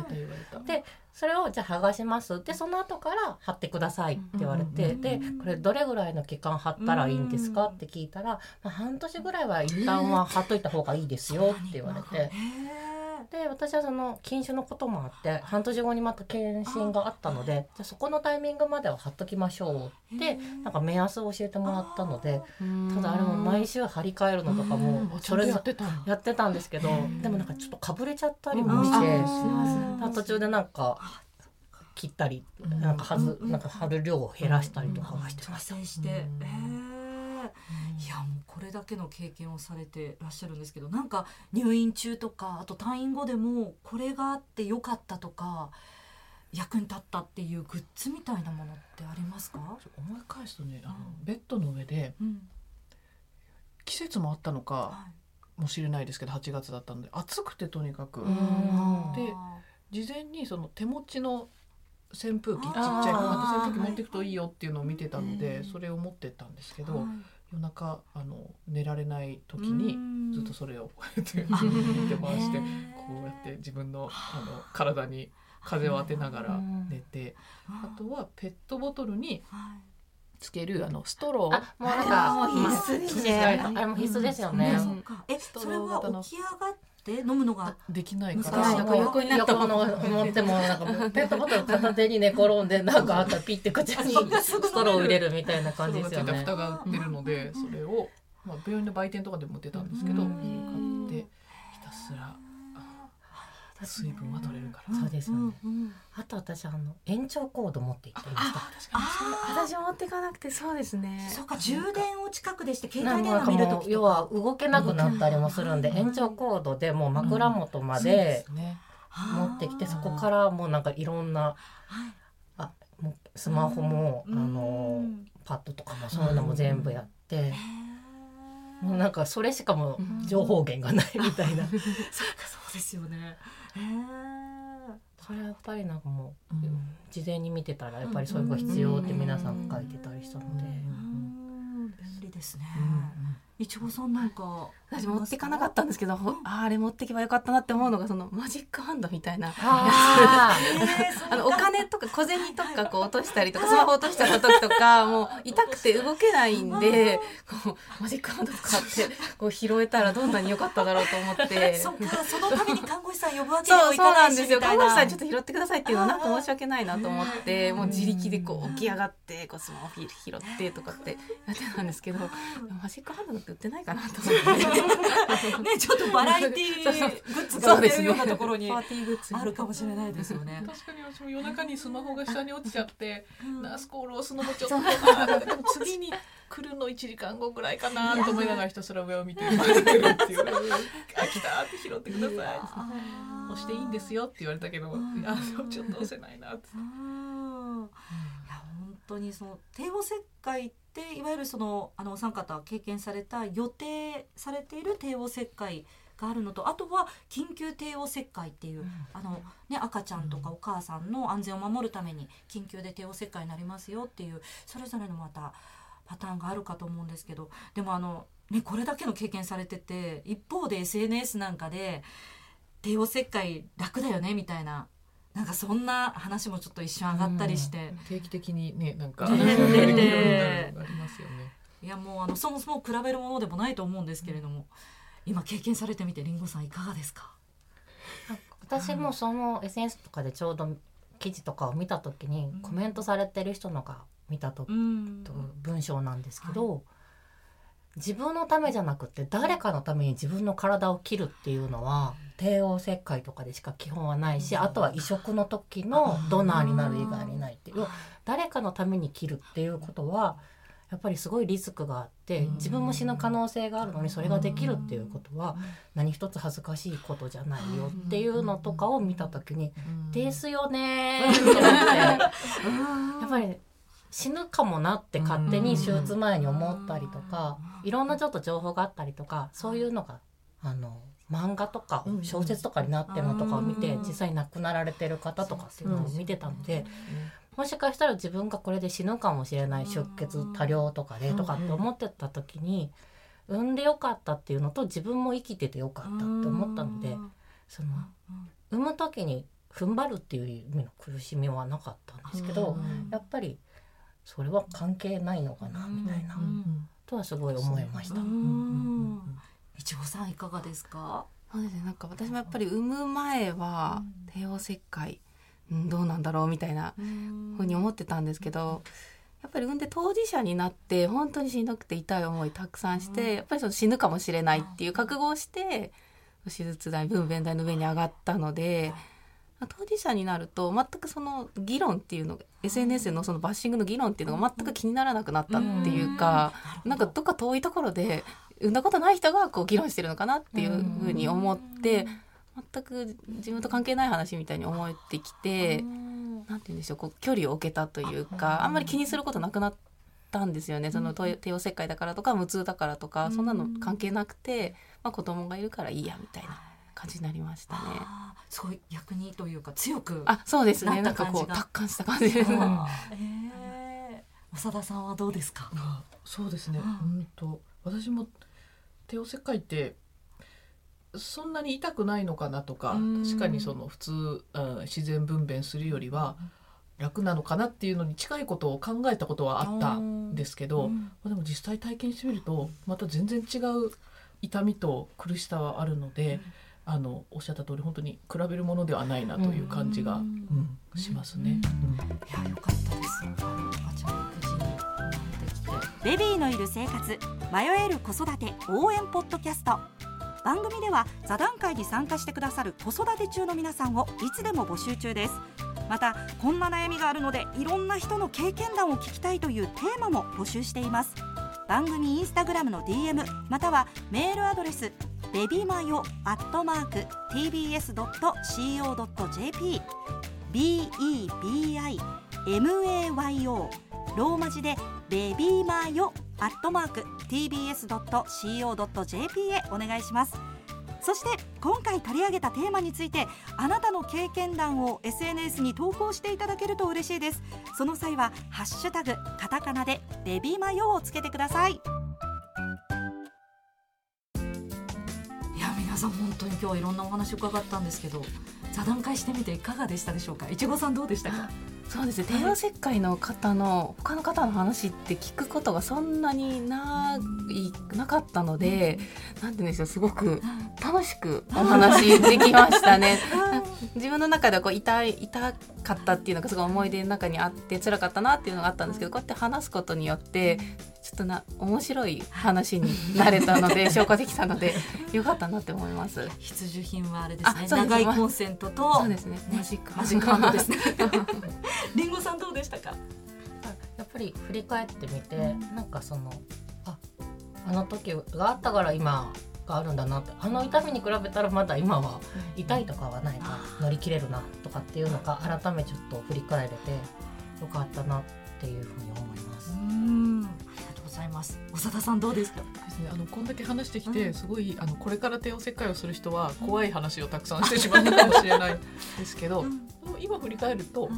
Speaker 3: でそれをじゃあ剥がしますでその後から貼ってくださいって言われて、でこれどれぐらいの期間貼ったらいいんですかって聞いたら、まあ、半年ぐらいは一旦は貼っといた方がいいですよって言われて。で私はその禁酒のこともあって半年後にまた検診があったのでじゃあそこのタイミングまでは貼っときましょうってなんか目安を教えてもらったのでただあれも毎週張り替えるのとかもそれやってたんですけどでもなんかちょっとかぶれちゃったりもして途中でなんか切ったりなんかはずなんか貼る量を減らしたりとかはして。ました。
Speaker 1: いやもうこれだけの経験をされてらっしゃるんですけどなんか入院中とかあと退院後でもこれがあってよかったとか役に立ったっていうグッズみたいなものってありますか？
Speaker 4: 思い返すとねあの、ベッドの上で、うん、季節もあったのかもしれないですけど8月だったので暑くてとにかく。で事前にその手持ちの扇風機ちっちゃい扇風機持っていくといいよっていうのを見てたのでそれを持ってったんですけど、夜中あの寝られない時にずっとそれを こうやって見て回してこうやって自分のあの体に風を当てながら寝てあとはペットボトルにつけるあのストロー。もうなん
Speaker 3: か必須ですね。あれも必須ですよね。
Speaker 1: えそれは起き上がっって飲むのが
Speaker 4: できないか
Speaker 3: ら。なんか横になったものを持ってもなんかペットボトル片手に寝転んでなんかあったらピッて口に。ストローを入れるみたいな感じですよね。
Speaker 4: 蓋が売ってるのでそれをまあ病院の売店とかでも売ってたんですけど買ってひたすら水分は取れるから。
Speaker 3: そうですよね。あと私あの延長コード持って行っていました。
Speaker 2: 私持っていかなくてそうですね。
Speaker 1: そうか充電を近くでして携帯電話見ると
Speaker 3: 要は動けなくなったりもするんで延長コードでもう枕元まで持ってきてそこからもうなんかいろんなあもうスマホもあのパッドとかもそういうのも全部やって。もうなんかそれしかも情報源がないみたいな。
Speaker 1: そうかそうですよね。
Speaker 3: それはやっぱりなんかもう、うん、事前に見てたらやっぱりそういうのが必要って皆さん書いてたりしたので。
Speaker 1: 便利ですね。いちごさんなんか
Speaker 2: 私持っていかなかったんですけど、ああれ持ってけばよかったなって思うのがそのマジックハンドみたいなあのお金とか小銭とかこう落としたりとかスマホ落とした時とかもう痛くて動けないんでこうマジックハンドとかってこう拾えたらどんなに良かっただろうと思って。
Speaker 1: そっかそのために看護師さん呼ぶわけにもいかないしみたいな
Speaker 2: 看護師さんちょっと拾ってくださいっていうのはなんか申し訳ないなと思ってもう自力でこう起き上がってこうスマホ拾ってとかってやってたんですけど マジックハンドって売ってないかなと思って。
Speaker 1: ねちょっとバラエティー グッズが売ってるようなところにあるかもしれないですよね。
Speaker 4: 確かに私も夜中にスマホが下に落ちちゃって、ナースコール押すのもちょっと次に来るの1時間後ぐらいかなと思いながらひたすら上を見てるっていう「あ来た!」って拾ってください。押していいんですよって言われたけどいやちょっと押せないなって。いや
Speaker 1: 本当にその帝王切開っていわゆるそのあのお三方経験された予定されている帝王切開があるのとあとは緊急帝王切開っていう、うん、あのね、赤ちゃんとかお母さんの安全を守るために緊急で帝王切開になりますよっていうそれぞれのまたパターンがあるかと思うんですけどでもあの、ね、これだけの経験されてて一方で SNS なんかで帝王切開楽だよねみたいななんかそんな話もちょっと一瞬上がったりして、
Speaker 4: 定期的にねなんか、ね、ねありますよね。
Speaker 1: いやもうあのそもそも比べるものでもないと思うんですけれども、今経験されてみてりんごさんいかがですか？
Speaker 3: 私もその SNS とかでちょうど記事とかを見た時に、コメントされてる人のが見たと,、と文章なんですけど、はい。自分のためじゃなくて誰かのために自分の体を切るっていうのは帝王切開とかでしか基本はないしあとは移植の時のドナーになる以外にないっていう。誰かのために切るっていうことはやっぱりすごいリスクがあって自分も死ぬ可能性があるのにそれができるっていうことは何一つ恥ずかしいことじゃないよっていうのとかを見た時に「ですよね」って思って。やっぱり死ぬかもなって勝手に手術前に思ったりとかいろんなちょっと情報があったりとかそういうのがあの漫画とか小説とかになってるのとかを見て実際に亡くなられてる方とかっていうのを見てたので。もしかしたら自分がこれで死ぬかもしれない出血多量とかでとかって思ってた時に産んでよかったっていうのと自分も生きててよかったって思ったのでその産む時に踏ん張るっていう意味の苦しみはなかったんですけど、やっぱりそれは関係ないのかなみたいな、とはすごい思いました。
Speaker 1: いちごさんいかがですか？
Speaker 2: そうですね。なんか私もやっぱり産む前は帝王切開、うん、どうなんだろうみたいなふうに思ってたんですけど。やっぱり産んで当事者になって本当にしんどくて痛い思いたくさんして、やっぱりその死ぬかもしれないっていう覚悟をして手術台分娩台の上に上がったので当事者になると全くその議論っていうのが SNS のそのバッシングの議論っていうのが全く気にならなくなったっていうかなんかどっか遠いところで産んだことない人がこう議論してるのかなっていうふうに思って全く自分と関係ない話みたいに思えてきてなんて言うんでしょうこう距離を置けたというかあんまり気にすることなくなったんですよね。その帝王切開だからとか無痛だからとかそんなの関係なくて。まあ、子供がいるからいいやみたいな感じになりましたね。
Speaker 1: すごい逆にというか強く
Speaker 2: あそうですね。なんかこう達観した感じ。で す。え
Speaker 1: ー、長田さんはどうですか？
Speaker 4: そうですね。うんと私も帝王切開ってそんなに痛くないのかなとか確かにその普通、うん、自然分娩するよりは楽なのかなっていうのに近いことを考えたことはあったんですけど、うん、でも実際体験してみるとまた全然違う痛みと苦しさはあるので、あのおっしゃった通り本当に比べるものではないなという感じが、うん。しますね。
Speaker 1: いや良かったです。ベビーのいる生活迷える子育て応援ポッドキャスト。番組では座談会に参加してくださる子育て中の皆さんをいつでも募集中です。またこんな悩みがあるのでいろんな人の経験談を聞きたいというテーマも募集しています。番組インスタグラムの DM またはメールアドレスベビマヨアットマーク tbs.co.jp bebimayo ローマ字でベビーマヨアットマーク tbs.co.jp へお願いします。そして今回取り上げたテーマについてあなたの経験談を SNS に投稿していただけると嬉しいです。その際はハッシュタグカタカナでベビーマヨをつけてください。いや皆さん本当に今日いろんなお話伺ったんですけど座談会してみていかがでしたでしょうか？いちごさんどうでしたか？
Speaker 2: そうですね。帝王切開の方の他の方の話って聞くことがそんなにないなかったので、なんて言うんでしょうすごく楽しくお話できましたね。自分の中ではこう痛い痛かったっていうのがすごい思い出の中にあって辛かったなっていうのがあったんですけどこうやって話すことによってちょっとな面白い話になれたので 消化できたのでよかったなって思います。
Speaker 1: 必需品はあれですね。長いコンセントと
Speaker 2: そうですね。マジック
Speaker 1: マジックハンドですね。りんごさんどうでしたか？
Speaker 3: やっぱり振り返ってみて、なんかそのああの時があったから今があるんだなってあの痛みに比べたらまだ今は痛いとかはないか乗り切れるなとかっていうのが改めちょっと振り返れてよかったなっていうふうに思います。うん
Speaker 1: ありがとうございます。長田さんどうですか？
Speaker 4: ですね。あのこんだけ話してきて、すごいあのこれから帝王切開をする人は怖い話をたくさんしてしまうかもしれないですけど、うん、今振り返ると、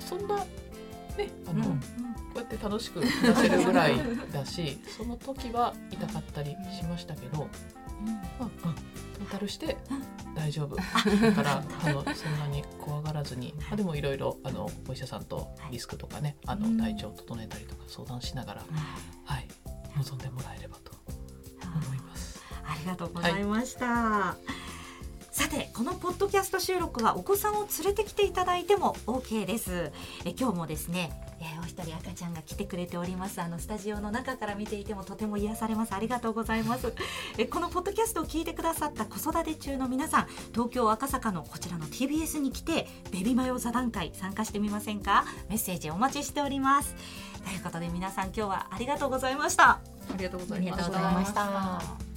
Speaker 4: そんなねあの。うんこうやって楽しく出せるぐらい だしその時は痛かったりしましたけど、うんまあ、トータルして大丈夫。だからあのそんなに怖がらずに、まあ、でもいろいろあのお医者さんとリスクとかねあの体調を整えたりとか相談しながら、はい、望んでもらえればと思います。
Speaker 1: ありがとうございました。はいさてこのポッドキャスト収録はお子さんを連れてきていただいても OK です。え今日もですね、えー、お一人赤ちゃんが来てくれております。あのスタジオの中から見ていてもとても癒されます。ありがとうございます。えこのポッドキャストを聞いてくださった子育て中の皆さん東京赤坂のこちらの TBS に来てベビマヨ座談会参加してみませんか？メッセージお待ちしております。ということで皆さん今日はありがとうございました。あ
Speaker 4: りがとうございま
Speaker 3: した